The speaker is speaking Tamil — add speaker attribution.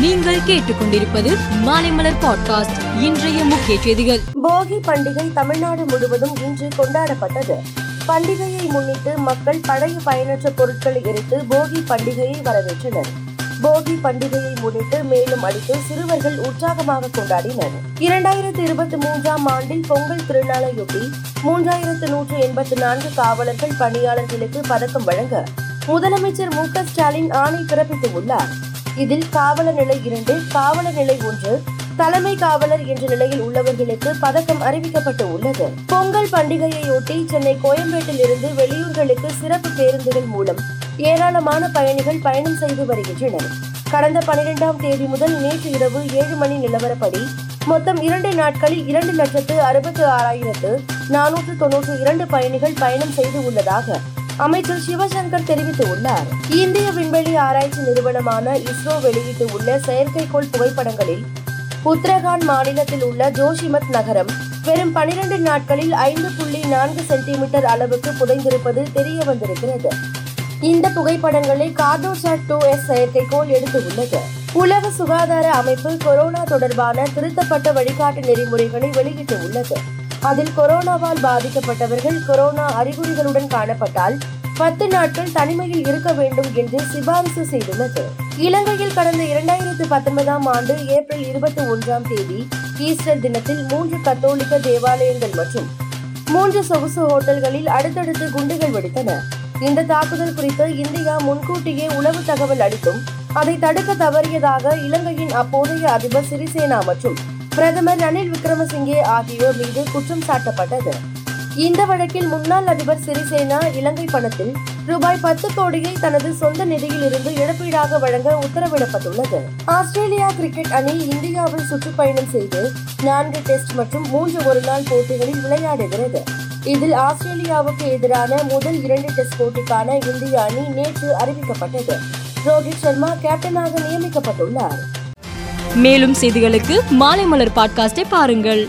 Speaker 1: நீங்கள் கேட்டுக்கொண்டிருப்பது மாலைமலர் பாட்காஸ்ட் இன்றைய முக்கிய செய்திகள்.
Speaker 2: போகி பண்டிகை தமிழ்நாடு முழுவதும் இன்று கொண்டாடப்பட்டது. பண்டிகையை முன்னிட்டு மக்கள் பழைய பயனற்ற பொருட்களை எரித்து போகி பண்டிகையை வரவேற்றனர். போகி பண்டிகையை முன்னிட்டு மேலும் அடித்து சிறுவர்கள் உற்சாகமாக கொண்டாடினர். இரண்டாயிரத்தி இருபத்தி மூன்றாம் ஆண்டில் பொங்கல் திருநாளையொட்டி மூன்றாயிரத்து நூற்று எண்பத்தி நான்கு காவலர்கள் பணியாளர்களுக்கு பதக்கம் வழங்க முதலமைச்சர் மு க ஸ்டாலின் ஆணை பிறப்பித்துள்ளார். இதில் காவலர் நிலை இரண்டு காவலர் நிலை ஒன்று. தலைமை காவலர் என்ற நிலையில் உள்ளவர்களுக்கு பதக்கம் அறிவிக்கப்பட்டு உள்ளது. பொங்கல் பண்டிகையையொட்டி சென்னை கோயம்பேட்டில் இருந்து வெளியூர்களுக்கு சிறப்பு பேருந்துகள் மூலம் ஏராளமான பயணிகள் பயணம் செய்து வருகின்றனர். கடந்த பனிரெண்டாம் தேதி முதல் நேற்று இரவு ஏழு மணி நிலவரப்படி மொத்தம் இரண்டு நாட்களில் இரண்டு லட்சத்து அறுபத்து ஆறாயிரத்து நானூற்று தொன்னூற்று இரண்டு பயணிகள் பயணம் செய்து உள்ளதாக அமைச்சர் சிவசங்கர் தெரிவித்துள்ளார். இந்திய விண்வெளி ஆராய்ச்சி நிறுவனமான இஸ்ரோ வெளியிட்டுள்ள செயற்கைக்கோள் புகைப்படங்களில் உத்தரகாண்ட் மாநிலத்தில் உள்ள ஜோஷிமத் நகரம் வெறும் பனிரெண்டு நாட்களில் ஐந்து புள்ளி நான்கு சென்டிமீட்டர் அளவுக்கு புதைந்திருப்பது தெரிய வந்திருக்கிறது. இந்த புகைப்படங்களை கார்டோசாட் டூ எஸ் செயற்கைக்கோள் எடுத்துள்ளது. உலக சுகாதார அமைப்பு கொரோனா தொடர்பான திருத்தப்பட்ட வழிகாட்டு நெறிமுறைகளை வெளியிட்டுள்ளது. அதில் கொரோனாவால் பாதிக்கப்பட்டவர்கள் கொரோனா அறிகுறிகளுடன் காணப்பட்டால் பத்து நாட்கள் தனிமையில் இருக்க வேண்டும் என்று சிபாரிசு செய்துள்ளது. இலங்கையில் கடந்த இரண்டாயிரத்து பத்தொன்பதாம் ஆண்டு ஏப்ரல் இருபத்தி ஒன்றாம் தேதி ஈஸ்டர் தினத்தில் மூன்று கத்தோலிக்க தேவாலயங்கள் மற்றும் மூன்று சொகுசு ஹோட்டல்களில் அடுத்தடுத்து குண்டுகள் வெடித்தன. இந்த தாக்குதல் குறித்து இந்தியா முன்கூட்டியே உளவு தகவல் அளித்தும் அதை தடுக்க தவறியதாக இலங்கையின் அப்போதைய அதிபர் சிறிசேனா மற்றும் பிரதமர் ரணில் விக்ரமசிங்கே ஆகியோர் மீது குற்றம் சாட்டப்பட்டது. இந்த வழக்கில் முன்னாள் அதிபர் சிறிசேனா இலங்கை பணத்தில் ரூபாய் பத்து கோடியை தனது சொந்த நிதியில் இருந்து இழப்பீடாக வழங்க உத்தரவிடப்பட்டுள்ளது. ஆஸ்திரேலியா கிரிக்கெட் அணி இந்தியாவில் சுற்றுப்பயணம் செய்து நான்கு டெஸ்ட் மற்றும் மூன்று ஒருநாள் போட்டிகளில் விளையாடுகிறது. இதில் ஆஸ்திரேலியாவுக்கு எதிரான முதல் இரண்டு டெஸ்ட் போட்டிக்கான இந்திய அணி நேற்று அறிவிக்கப்பட்டது. ரோஹித் சர்மா கேப்டனாக நியமிக்கப்பட்டுள்ளார்.
Speaker 1: மேலும் செய்திகளுக்கு மாலை மலர் பாட்காஸ்டை பாருங்கள்.